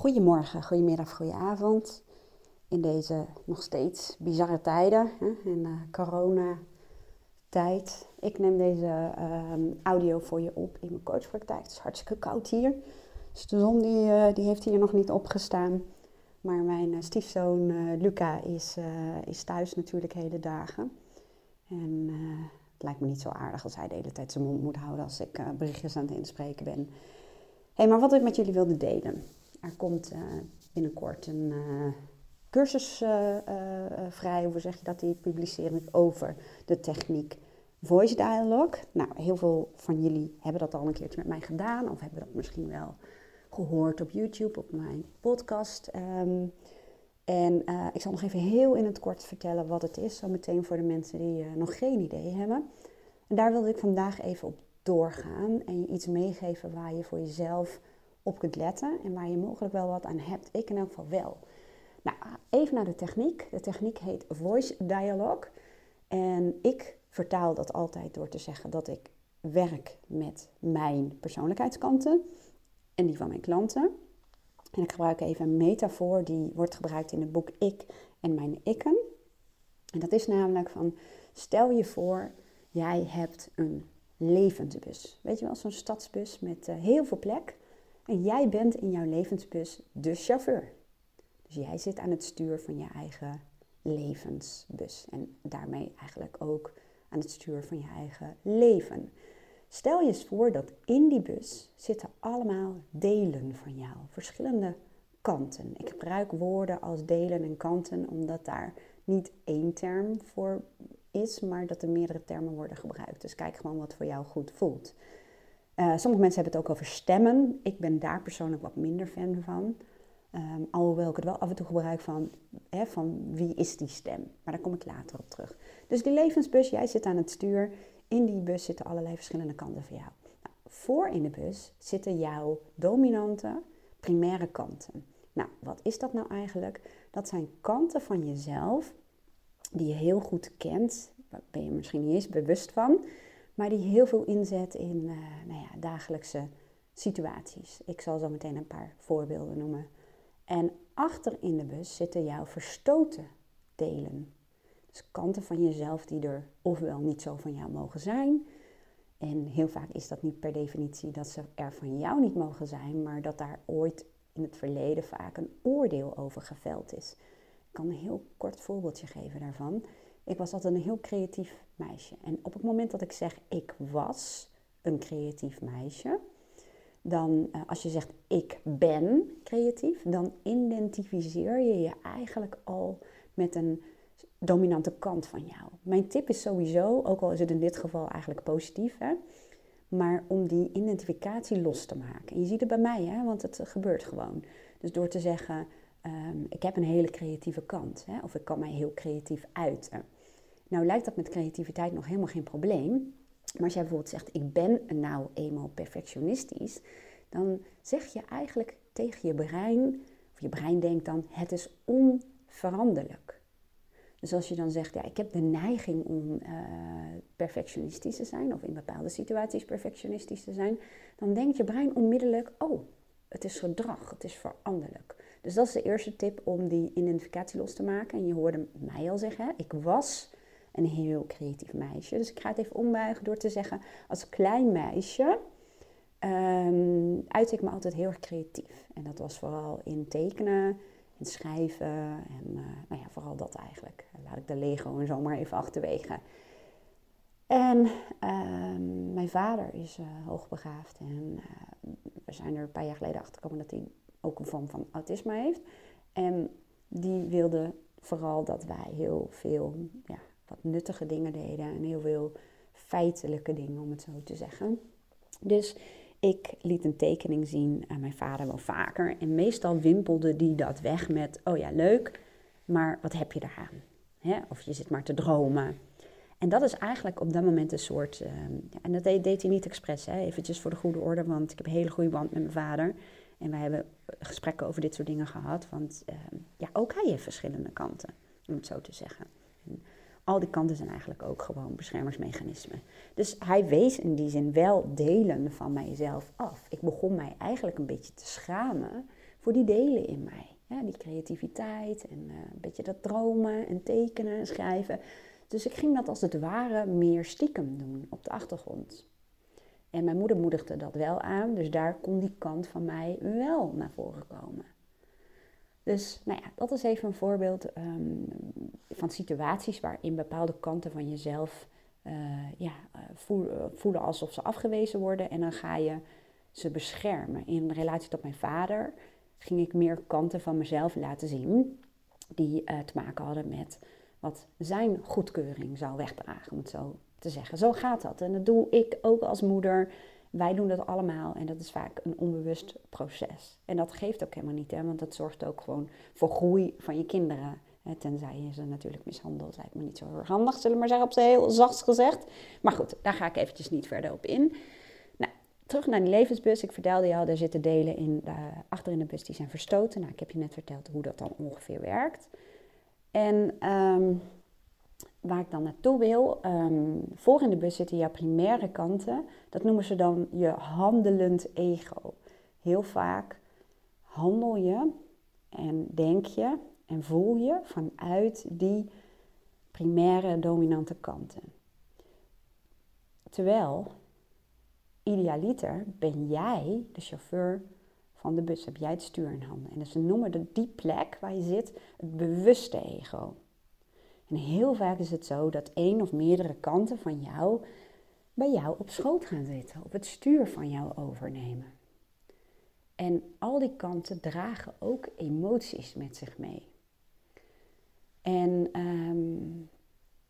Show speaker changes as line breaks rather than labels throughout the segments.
Goedemorgen, goedemiddag, goedenavond. In deze nog steeds bizarre tijden, hè, in de coronatijd. Ik neem deze ehm, audio voor je op in mijn coachpraktijk. Het is hartstikke koud hier. Dus de zon die, eh, die heeft hier nog niet opgestaan. Maar mijn uh, stiefzoon uh, Luca is, is thuis natuurlijk hele dagen. En het lijkt me niet zo aardig als hij de hele tijd zijn mond moet houden als ik berichtjes aan het inspreken ben. Hé, hey, maar wat ik met jullie wilde delen. Er komt uh, binnenkort een uh, cursus uh, vrij, hoe zeg je dat, die publiceer ik over de techniek Voice Dialogue. Nou, heel veel van jullie hebben dat al een keertje met mij gedaan, of hebben dat misschien wel gehoord op YouTube, op mijn podcast. Um, en ik zal nog even heel in het kort vertellen wat het is, zo meteen voor de mensen die nog geen idee hebben. En daar wilde ik vandaag even op doorgaan en je iets meegeven waar je voor jezelf op kunt letten en waar je mogelijk wel wat aan hebt. Ik in elk geval wel. Nou, even naar de techniek. De techniek heet Voice Dialogue. En ik vertaal dat altijd door te zeggen dat ik werk met mijn persoonlijkheidskanten en die van mijn klanten. En ik gebruik even een metafoor die wordt gebruikt in het boek Ik en mijn ikken. En dat is namelijk van, stel je voor, jij hebt een levensbus. Weet je wel, zo'n stadsbus met uh, heel veel plek. En jij bent in jouw levensbus de chauffeur. Dus jij zit aan het stuur van je eigen levensbus. En daarmee eigenlijk ook aan het stuur van je eigen leven. Stel je eens voor dat in die bus zitten allemaal delen van jou, verschillende kanten. Ik gebruik woorden als delen en kanten omdat daar niet één term voor is, maar dat er meerdere termen worden gebruikt. Dus kijk gewoon wat voor jou goed voelt. Uh, sommige mensen hebben het ook over stemmen. Ik ben daar persoonlijk wat minder fan van. Um, alhoewel ik het wel af en toe gebruik van, hè, van wie is die stem. Maar daar kom ik later op terug. Dus die levensbus, jij zit aan het stuur. In die bus zitten allerlei verschillende kanten van jou. Nou, voor in de bus zitten jouw dominante, primaire kanten. Nou, wat is dat nou eigenlijk? Dat zijn kanten van jezelf die je heel goed kent. Daar ben je misschien niet eens bewust van maar die heel veel inzet in uh, nou ja, dagelijkse situaties. Ik zal zo meteen een paar voorbeelden noemen. En achter in de bus zitten jouw verstoten delen. Dus kanten van jezelf die er ofwel niet zo van jou mogen zijn. En heel vaak is dat niet per definitie dat ze er van jou niet mogen zijn, maar dat daar ooit in het verleden vaak een oordeel over geveld is. Ik kan een heel kort voorbeeldje geven daarvan. Ik was altijd een heel creatief meisje. En op het moment dat ik zeg ik was een creatief meisje, dan uh, als je zegt ik ben creatief, dan identificeer je je eigenlijk al met een dominante kant van jou. Mijn tip is sowieso, ook al is het in dit geval eigenlijk positief, hè, maar om die identificatie los te maken. En je ziet het bij mij, hè, want het gebeurt gewoon. Dus door te zeggen, um, ik heb een hele creatieve kant, hè, of ik kan mij heel creatief uiten. Nou lijkt dat met creativiteit nog helemaal geen probleem. Maar als jij bijvoorbeeld zegt, ik ben nou eenmaal perfectionistisch, dan zeg je eigenlijk tegen je brein, of je brein denkt dan, het is onveranderlijk. Dus als je dan zegt, ja, ik heb de neiging om uh, perfectionistisch te zijn, of in bepaalde situaties perfectionistisch te zijn, dan denkt je brein onmiddellijk, oh, het is gedrag, het is veranderlijk. Dus dat is de eerste tip om die identificatie los te maken. En je hoorde mij al zeggen, ik was een heel creatief meisje. Dus ik ga het even ombuigen door te zeggen, als klein meisje um, ik me altijd heel erg creatief. En dat was vooral in tekenen, in schrijven en uh, nou ja, vooral dat eigenlijk. Laat ik de Lego en zo maar even achterwege. En uh, mijn vader is uh, hoogbegaafd en uh, we zijn er een paar jaar geleden achter gekomen dat hij ook een vorm van autisme heeft. En die wilde vooral dat wij heel veel ja, wat nuttige dingen deden en heel veel feitelijke dingen, om het zo te zeggen. Dus ik liet een tekening zien aan mijn vader wel vaker. En meestal wimpelde die dat weg met: Oh ja, leuk, maar wat heb je daaraan? Hè? Of je zit maar te dromen. En dat is eigenlijk op dat moment een soort. Uh, en dat deed, deed, hij niet expres, hè? eventjes voor de goede orde, want ik heb een hele goede band met mijn vader. En wij hebben gesprekken over dit soort dingen gehad. Want uh, ja, ook hij heeft verschillende kanten, om het zo te zeggen. En al die kanten zijn eigenlijk ook gewoon beschermingsmechanismen. Dus hij wees in die zin wel delen van mijzelf af. Ik begon mij eigenlijk een beetje te schamen voor die delen in mij. Die creativiteit en uh, een beetje dat dromen en tekenen en schrijven. Dus ik ging dat als het ware meer stiekem doen op de achtergrond. En mijn moeder moedigde dat wel aan, dus daar kon die kant van mij wel naar voren komen. Dus nou ja, dat is even een voorbeeld ehm, van situaties waarin bepaalde kanten van jezelf uh, ja, eh, voelen alsof ze afgewezen worden. En dan ga je ze beschermen. In relatie tot mijn vader ging ik meer kanten van mezelf laten zien die te maken hadden met wat zijn goedkeuring zou wegdragen, zo te zeggen. Zo gaat dat. En dat doe ik ook als moeder. Wij doen dat allemaal en dat is vaak een onbewust proces. En dat geeft ook helemaal niet, hè, want dat zorgt ook gewoon voor groei van je kinderen. Tenzij je ze natuurlijk mishandelt, lijkt me niet zo erg handig, zullen we maar zeggen, op ze heel zacht gezegd. Maar goed, daar ga ik eventjes niet verder op in. Nou, terug naar die levensbus. Ik vertelde jou, daar zitten delen in, uh, achter in de bus die zijn verstoten. Nou, ik heb je net verteld hoe dat dan ongeveer werkt. En um, waar ik dan naartoe wil, um, voor in de bus zitten jouw primaire kanten. Dat noemen ze dan je handelend ego. Heel vaak handel je en denk je en voel je vanuit die primaire dominante kanten. Terwijl, idealiter ben jij de chauffeur van de bus, heb jij het stuur in handen. En dus ze noemen die plek waar je zit het bewuste ego. En heel vaak is het zo dat één of meerdere kanten van jou bij jou op schoot gaan zitten, op het stuur van jou overnemen. En al die kanten dragen ook emoties met zich mee. En ehm,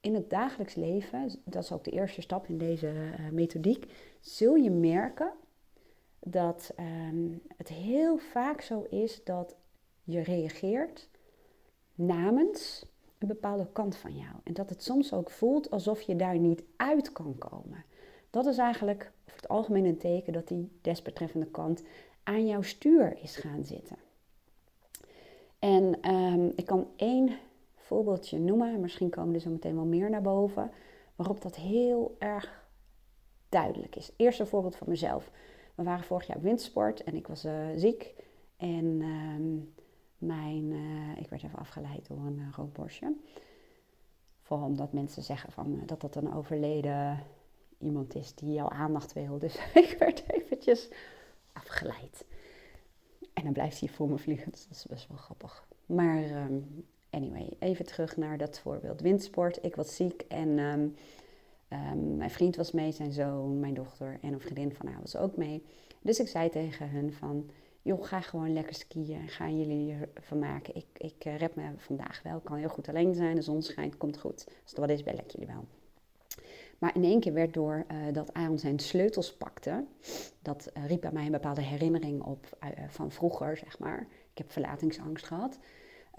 in het dagelijks leven, dat is ook de eerste stap in deze uh, methodiek, zul je merken dat ehm, het heel vaak zo is dat je reageert namens een bepaalde kant van jou. En dat het soms ook voelt alsof je daar niet uit kan komen. Dat is eigenlijk over het algemeen een teken dat die desbetreffende kant aan jouw stuur is gaan zitten. En ehm, ik kan één voorbeeldje noemen, misschien komen er zo meteen wel meer naar boven, waarop dat heel erg duidelijk is. Eerst een voorbeeld van mezelf. We waren vorig jaar wintersport en ik was uh, ziek. En ehm, mijn, uh, ik werd even afgeleid door een uh, rood borstje. Vooral omdat mensen zeggen van, dat dat een overleden iemand is die jouw aandacht wil. Dus ik werd eventjes afgeleid. En dan blijft hij voor me vliegen, dus dat is best wel grappig. Maar um, anyway, even terug naar dat voorbeeld. Windsport, ik was ziek en um, um, mijn vriend was mee, zijn zoon, mijn dochter en een vriendin van haar was ook mee. Dus ik zei tegen hen van, joh, ga gewoon lekker skiën. Gaan jullie ervan maken. Ik, ik uh, red me vandaag wel. Ik kan heel goed alleen zijn. De zon schijnt, komt goed. Als het wat is, bel ik jullie wel. Maar in één keer werd door uh, dat Aaron zijn sleutels pakte, dat uh, riep bij mij een bepaalde herinnering op van vroeger, zeg maar. Ik heb verlatingsangst gehad.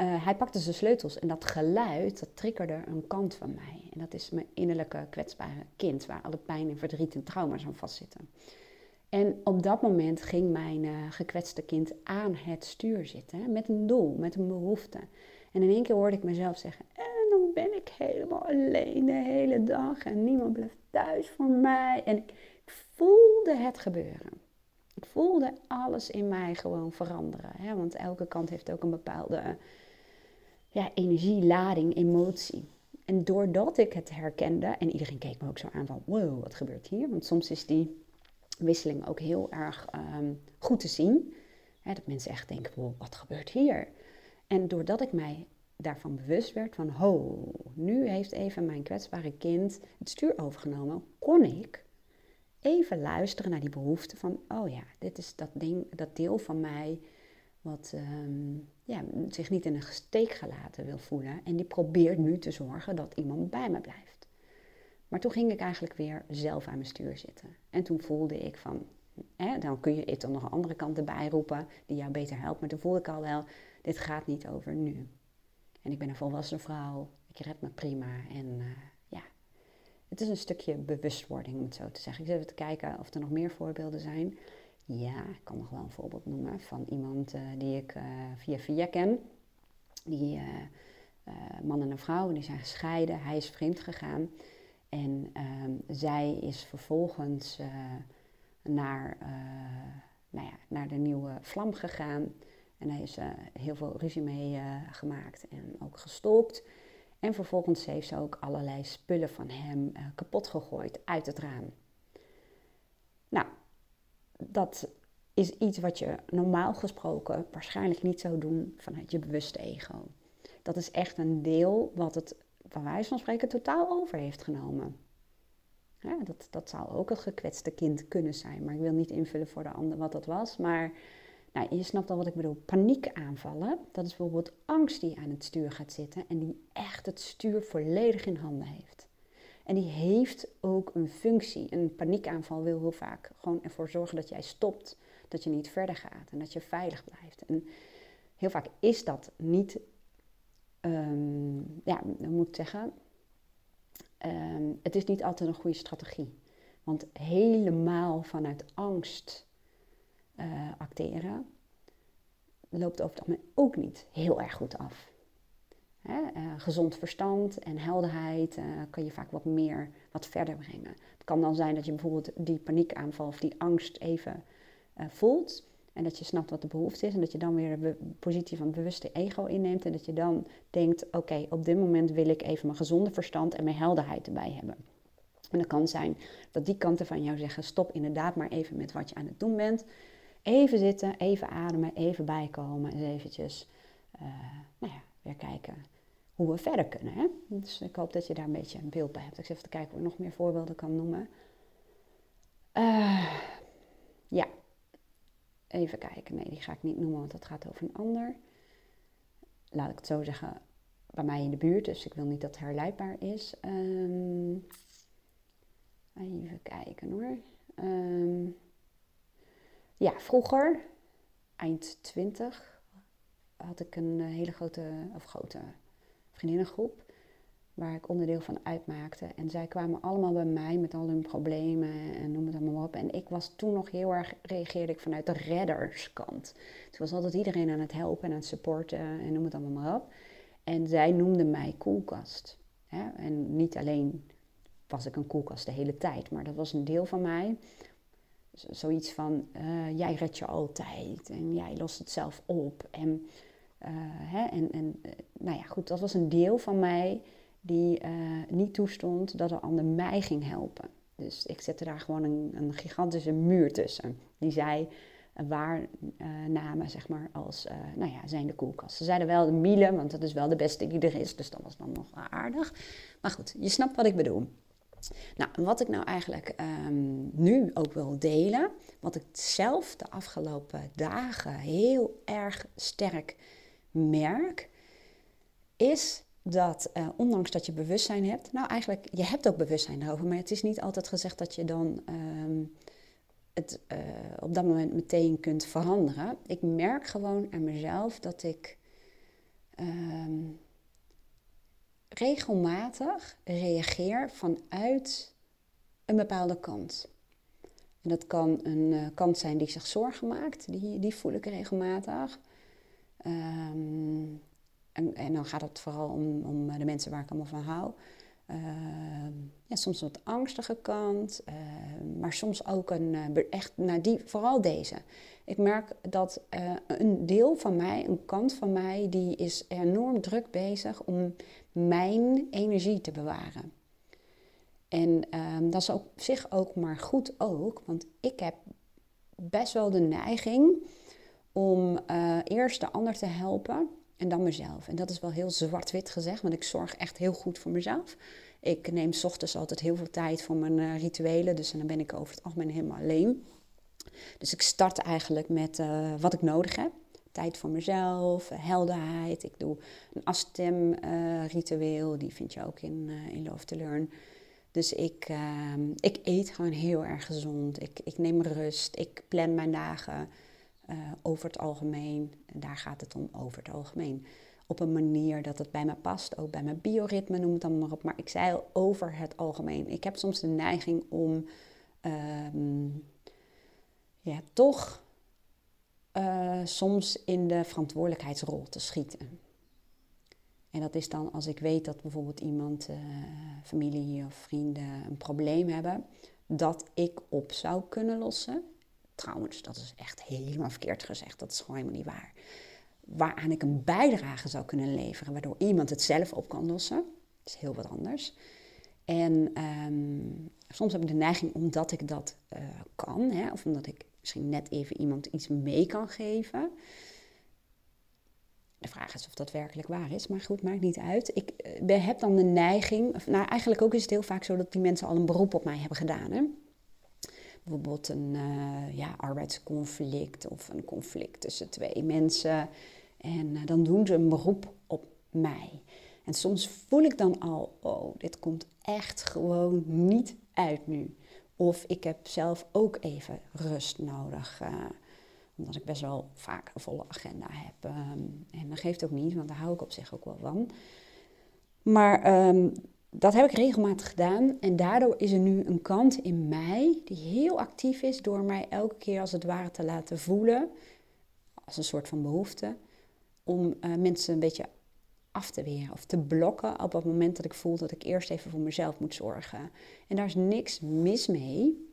Hij pakte zijn sleutels en dat geluid, dat triggerde een kant van mij. En dat is mijn innerlijke kwetsbare kind, waar alle pijn en verdriet en trauma's aan vastzitten. En op dat moment ging mijn uh, gekwetste kind aan het stuur zitten, met een doel, met een behoefte. En in één keer hoorde ik mezelf zeggen, en dan ben ik helemaal alleen de hele dag en niemand blijft thuis voor mij. En ik voelde het gebeuren. Ik voelde alles in mij gewoon veranderen. Hè? Want elke kant heeft ook een bepaalde ja, energie, lading, emotie. En doordat ik het herkende, en iedereen keek me ook zo aan van, wow, wat gebeurt hier? Want soms is die wisseling ook heel erg um, goed te zien. Hè, dat mensen echt denken, wat gebeurt hier? En doordat ik mij daarvan bewust werd van, ho, nu heeft even mijn kwetsbare kind het stuur overgenomen, kon ik even luisteren naar die behoefte van, oh ja, dit is dat ding, dat deel van mij wat um, ja, zich niet in een steek gelaten wil voelen. En die probeert nu te zorgen dat iemand bij me blijft. Maar toen ging ik eigenlijk weer zelf aan mijn stuur zitten. En toen voelde ik van, hè, dan kun je het dan nog een andere kant erbij roepen die jou beter helpt. Maar toen voelde ik al wel, dit gaat niet over nu. En ik ben een volwassen vrouw, ik red me prima. En uh, ja, het is een stukje bewustwording om het zo te zeggen. Ik zit even te kijken of er nog meer voorbeelden zijn. Ja, ik kan nog wel een voorbeeld noemen van iemand uh, die ik uh, via via ken. Die man en een vrouw, die zijn gescheiden. Hij is vreemd gegaan. En ehm, zij is vervolgens naar, nou ja, naar de nieuwe vlam gegaan. En daar heeft ze heel veel ruzie mee gemaakt en ook gestopt. En vervolgens heeft ze ook allerlei spullen van hem kapot gegooid uit het raam. Nou, dat is iets wat je normaal gesproken waarschijnlijk niet zou doen vanuit je bewuste ego. Dat is echt een deel wat het, van wijze van spreken, totaal over heeft genomen. Dat, dat zou ook het gekwetste kind kunnen zijn. Maar ik wil niet invullen voor de ander wat dat was. Maar nou, je snapt al wat ik bedoel. Paniekaanvallen, dat is bijvoorbeeld angst die aan het stuur gaat zitten. En die echt het stuur volledig in handen heeft. En die heeft ook een functie. Een paniekaanval wil heel vaak gewoon ervoor zorgen dat jij stopt. Dat je niet verder gaat en dat je veilig blijft. En heel vaak is dat niet, um, ja, dan moet ik zeggen, um, het is niet altijd een goede strategie. Want helemaal vanuit angst uh, acteren loopt over het algemeen ook niet heel erg goed af. Hè, uh, gezond verstand en helderheid uh, kan je vaak wat meer, wat verder brengen. Het kan dan zijn dat je bijvoorbeeld die paniekaanval of die angst even voelt. En dat je snapt wat de behoefte is. En dat je dan weer de positie van het bewuste ego inneemt. En dat je dan denkt, oké, op dit moment wil ik even mijn gezonde verstand en mijn helderheid erbij hebben. En dat kan zijn dat die kanten van jou zeggen, stop inderdaad maar even met wat je aan het doen bent. Even zitten, even ademen, even bijkomen. En eventjes, nou ja, weer kijken hoe we verder kunnen. Hè? Dus ik hoop dat je daar een beetje een beeld bij hebt. Ik zit even te kijken of ik nog meer voorbeelden kan noemen. Uh, ja, even kijken. Nee, die ga ik niet noemen, want dat gaat over een ander. Laat ik het zo zeggen, bij mij in de buurt, dus ik wil niet dat het herleidbaar is. Um, even kijken hoor. Um, ja, vroeger, eind 20, had ik een eh, hele grote, of grote vriendinnengroep waar ik onderdeel van uitmaakte. En zij kwamen allemaal bij mij met al hun problemen en noem het allemaal op. En ik was toen nog heel erg, reageerde ik vanuit de redderskant. Toen was altijd iedereen aan het helpen en aan het supporten en noem het allemaal maar op. En zij noemde mij koelkast. En niet alleen was ik een koelkast de hele tijd, maar dat was een deel van mij. Zoiets van, uh, jij redt je altijd en jij lost het zelf op. En, uh, hè, en, en uh, nou ja, goed, dat was een deel van mij die uh, niet toestond dat een ander mij ging helpen. Dus ik zette daar gewoon een, een gigantische muur tussen. Die zij waarnamen, zeg maar, als, nou ja, zijn de koelkast. Ze zeiden wel de miele, want dat is wel de beste die er is, dus dat was dan nog aardig. Maar goed, je snapt wat ik bedoel. Nou, wat ik nou eigenlijk um, nu ook wil delen, wat ik zelf de afgelopen dagen heel erg sterk merk, is dat uh, ondanks dat je bewustzijn hebt, nou eigenlijk, je hebt ook bewustzijn erover, maar het is niet altijd gezegd dat je dan um, het uh, op dat moment meteen kunt veranderen. Ik merk gewoon aan mezelf dat ik um, regelmatig reageer vanuit een bepaalde kant. En dat kan een uh, kant zijn die zich zorgen maakt, die, die voel ik regelmatig. Um, en, en, dan gaat het vooral om, om de mensen waar ik allemaal van hou. Uh, ja, soms wat angstige kant, uh, maar soms ook een uh, echt, nou die, vooral deze. Ik merk dat een deel van mij, een kant van mij, die is enorm druk bezig om mijn energie te bewaren. En ehm, dat is op zich ook maar goed ook, want ik heb best wel de neiging om eerst de ander te helpen en dan mezelf. En dat is wel heel zwart-wit gezegd, want ik zorg echt heel goed voor mezelf. Ik neem s ochtends altijd heel veel tijd voor mijn uh, rituelen, dus dan ben ik over het algemeen helemaal alleen. Dus ik start eigenlijk met uh, wat ik nodig heb. Tijd voor mezelf, helderheid. Ik doe een afstem uh, ritueel, die vind je ook in, in Love to Learn. Dus ik, ehm, ik eet gewoon heel erg gezond. Ik, ik neem rust. Ik plan mijn dagen. Uh, over het algemeen, en daar gaat het om over het algemeen, op een manier dat het bij me past, ook bij mijn bioritme, noem het dan maar op. Maar ik zei al over het algemeen. Ik heb soms de neiging om uh, ja, toch uh, soms in de verantwoordelijkheidsrol te schieten. En dat is dan als ik weet dat bijvoorbeeld iemand, uh, familie of vrienden, een probleem hebben, dat ik op zou kunnen lossen. Trouwens, dat is echt helemaal verkeerd gezegd. Dat is gewoon helemaal niet waar. waaraan ik een bijdrage zou kunnen leveren, waardoor iemand het zelf op kan lossen. Dat is heel wat anders. En ehm, soms heb ik de neiging, omdat ik dat uh, kan, hè, of omdat ik misschien net even iemand iets mee kan geven. De vraag is of dat werkelijk waar is, maar goed, maakt niet uit. Ik uh, heb dan de neiging, nou eigenlijk ook is het heel vaak zo dat die mensen al een beroep op mij hebben gedaan. Hè? Bijvoorbeeld een uh, ja, arbeidsconflict of een conflict tussen twee mensen. En dan doen ze een beroep op mij. En soms voel ik dan al, oh, dit komt echt gewoon niet uit nu. Of ik heb zelf ook even rust nodig. Uh, omdat ik best wel vaak een volle agenda heb. Um, en dat geeft ook niet, want daar hou ik op zich ook wel van. Maar um, dat heb ik regelmatig gedaan. En daardoor is er nu een kant in mij die heel actief is door mij elke keer als het ware te laten voelen. Als een soort van behoefte. Om uh, mensen een beetje af te weren of te blokken op het moment dat ik voel dat ik eerst even voor mezelf moet zorgen. En daar is niks mis mee,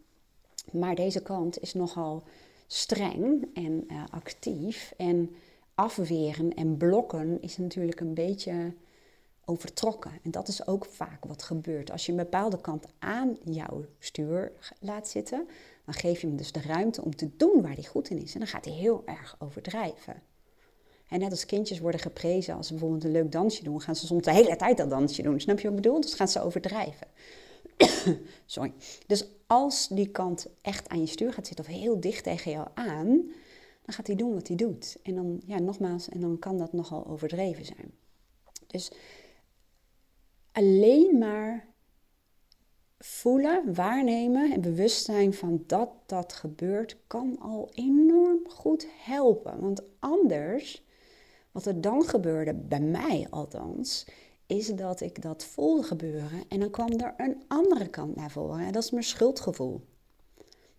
maar deze kant is nogal streng en uh, actief. En afweren en blokken is natuurlijk een beetje overtrokken. En dat is ook vaak wat gebeurt. Als je een bepaalde kant aan jouw stuur laat zitten, dan geef je hem dus de ruimte om te doen waar hij goed in is. En dan gaat hij heel erg overdrijven. En net als kindjes worden geprezen als ze bijvoorbeeld een leuk dansje doen, gaan ze soms de hele tijd dat dansje doen. Snap je wat ik bedoel? Dus gaan ze overdrijven. Sorry. Dus als die kant echt aan je stuur gaat zitten of heel dicht tegen jou aan, dan gaat hij doen wat hij doet. En dan, ja, nogmaals, en dan kan dat nogal overdreven zijn. Dus alleen maar voelen, waarnemen en bewust zijn van dat dat gebeurt, kan al enorm goed helpen. Want anders wat er dan gebeurde, bij mij althans, is dat ik dat voelde gebeuren en dan kwam er een andere kant naar voren. En dat is mijn schuldgevoel.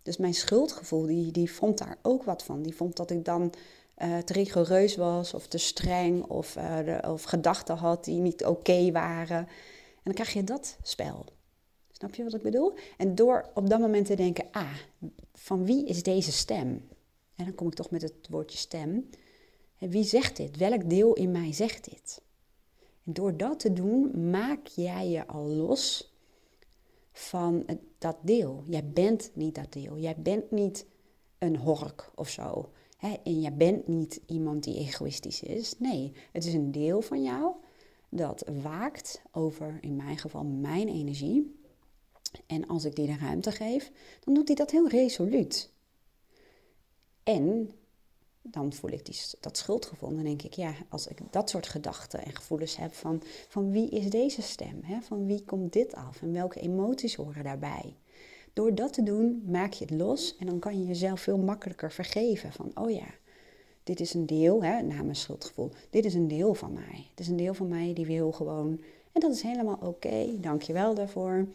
Dus mijn schuldgevoel, die, die vond daar ook wat van. Die vond dat ik dan uh, te rigoureus was of te streng of, uh, of gedachten had die niet oké waren. En dan krijg je dat spel. Snap je wat ik bedoel? En door op dat moment te denken, ah, van wie is deze stem? En dan kom ik toch met het woordje stem. Wie zegt dit? Welk deel in mij zegt dit? En door dat te doen, maak jij je al los van dat deel. Jij bent niet dat deel. Jij bent niet een hork of zo. En jij bent niet iemand die egoïstisch is. Nee, het is een deel van jou dat waakt over, in mijn geval, mijn energie. En als ik die de ruimte geef, dan doet hij dat heel resoluut. En dan voel ik die, dat schuldgevoel. Dan denk ik, ja, als ik dat soort gedachten en gevoelens heb van, van wie is deze stem? Hè? Van wie komt dit af? En welke emoties horen daarbij? Door dat te doen, maak je het los en dan kan je jezelf veel makkelijker vergeven. Van, oh ja, dit is een deel, hè, namens schuldgevoel, dit is een deel van mij. Het is een deel van mij die wil gewoon, en dat is helemaal oké, dank je wel daarvoor.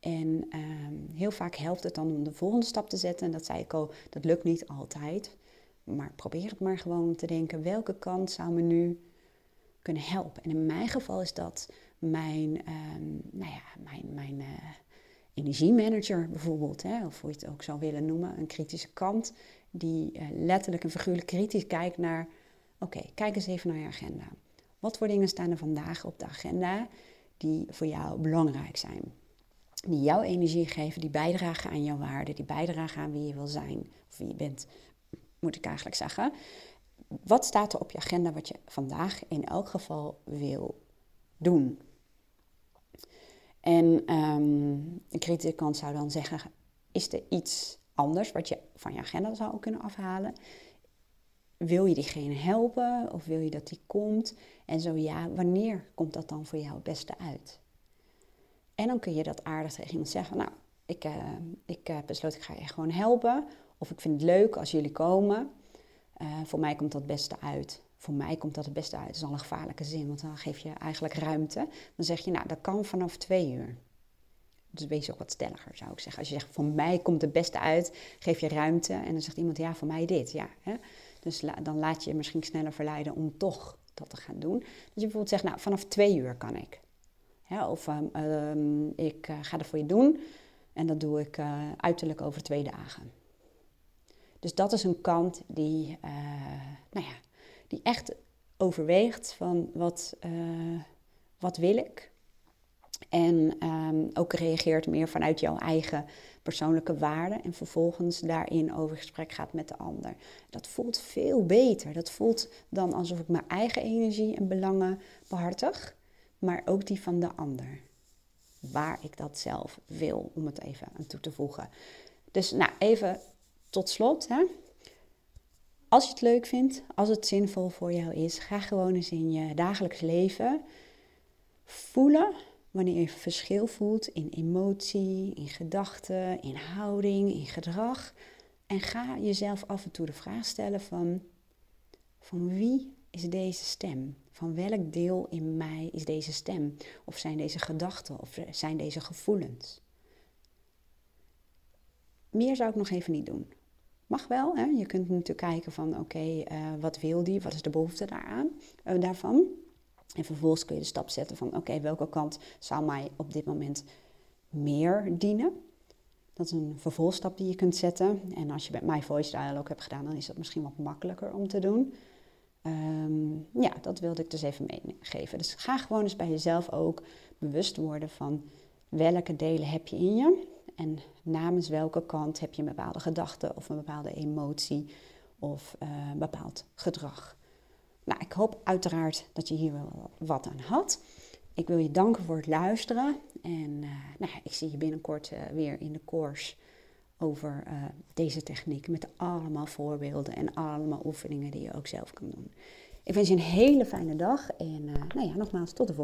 En ehm, heel vaak helpt het dan om de volgende stap te zetten. En dat zei ik al, dat lukt niet altijd. Maar probeer het maar gewoon te denken, welke kant zou me nu kunnen helpen? En in mijn geval is dat mijn, um, nou ja, mijn, mijn uh, energiemanager bijvoorbeeld, hè, of hoe je het ook zou willen noemen, een kritische kant, die uh, letterlijk en figuurlijk kritisch kijkt naar, oké, kijk eens even naar je agenda. Wat voor dingen staan er vandaag op de agenda die voor jou belangrijk zijn? Die jouw energie geven, die bijdragen aan jouw waarde, die bijdragen aan wie je wil zijn of wie je bent moet ik eigenlijk zeggen. Wat staat er op je agenda wat je vandaag in elk geval wil doen? En um, een kant zou dan zeggen: is er iets anders wat je van je agenda zou kunnen afhalen? Wil je diegene helpen of wil je dat die komt? En zo ja, wanneer komt dat dan voor jou het beste uit? En dan kun je dat aardig tegen iemand zeggen: Nou, ik, uh, ik uh, besloot, ik ga je gewoon helpen. Of ik vind het leuk als jullie komen. Uh, voor mij komt dat het beste uit. Voor mij komt dat het beste uit. Dat is al een gevaarlijke zin, want dan geef je eigenlijk ruimte. Dan zeg je, nou, dat kan vanaf twee uur. Dus wees ook wat stelliger, zou ik zeggen. Als je zegt, voor mij komt het beste uit, geef je ruimte. En dan zegt iemand, ja, voor mij dit. Ja, hè? Dus dan laat je je misschien sneller verleiden om toch dat te gaan doen. Dus je bijvoorbeeld zegt, nou, vanaf twee uur kan ik. Of um, ik uh, ga dat voor je doen. En dat doe ik uh, uiterlijk over twee dagen. Dus dat is een kant die, uh, nou ja, die echt overweegt van wat, uh, wat wil ik. En um, ook reageert meer vanuit jouw eigen persoonlijke waarden. En vervolgens daarin over gesprek gaat met de ander. Dat voelt veel beter. Dat voelt dan alsof ik mijn eigen energie en belangen behartig. Maar ook die van de ander. Waar ik dat zelf wil, om het even aan toe te voegen. Dus nou, even tot slot. Hè. Als je het leuk vindt, als het zinvol voor jou is, ga gewoon eens in je dagelijks leven voelen wanneer je verschil voelt in emotie, in gedachten, in houding, in gedrag. En ga jezelf af en toe de vraag stellen van, van wie is deze stem? Van welk deel in mij is deze stem? Of zijn deze gedachten? Of zijn deze gevoelens? Meer zou ik nog even niet doen. Mag wel, hè? je kunt natuurlijk kijken van oké, eh, wat wil die? Wat is de behoefte daaraan, uh, daarvan? En vervolgens kun je de stap zetten van oké, welke kant zou mij op dit moment meer dienen? Dat is een vervolgstap die je kunt zetten. En als je met My Voice Dialogue hebt gedaan, dan is dat misschien wat makkelijker om te doen. Um, ja, dat wilde ik dus even meegeven. Dus ga gewoon eens bij jezelf ook bewust worden van welke delen heb je in je. En namens welke kant heb je een bepaalde gedachte of een bepaalde emotie of uh, een bepaald gedrag. Nou, ik hoop uiteraard dat je hier wel wat aan had. Ik wil je danken voor het luisteren. En uh, nou, ik zie je binnenkort uh, weer in de course over deze techniek. Met allemaal voorbeelden en allemaal oefeningen die je ook zelf kan doen. Ik wens je een hele fijne dag. En nou ja, nogmaals, tot de volgende.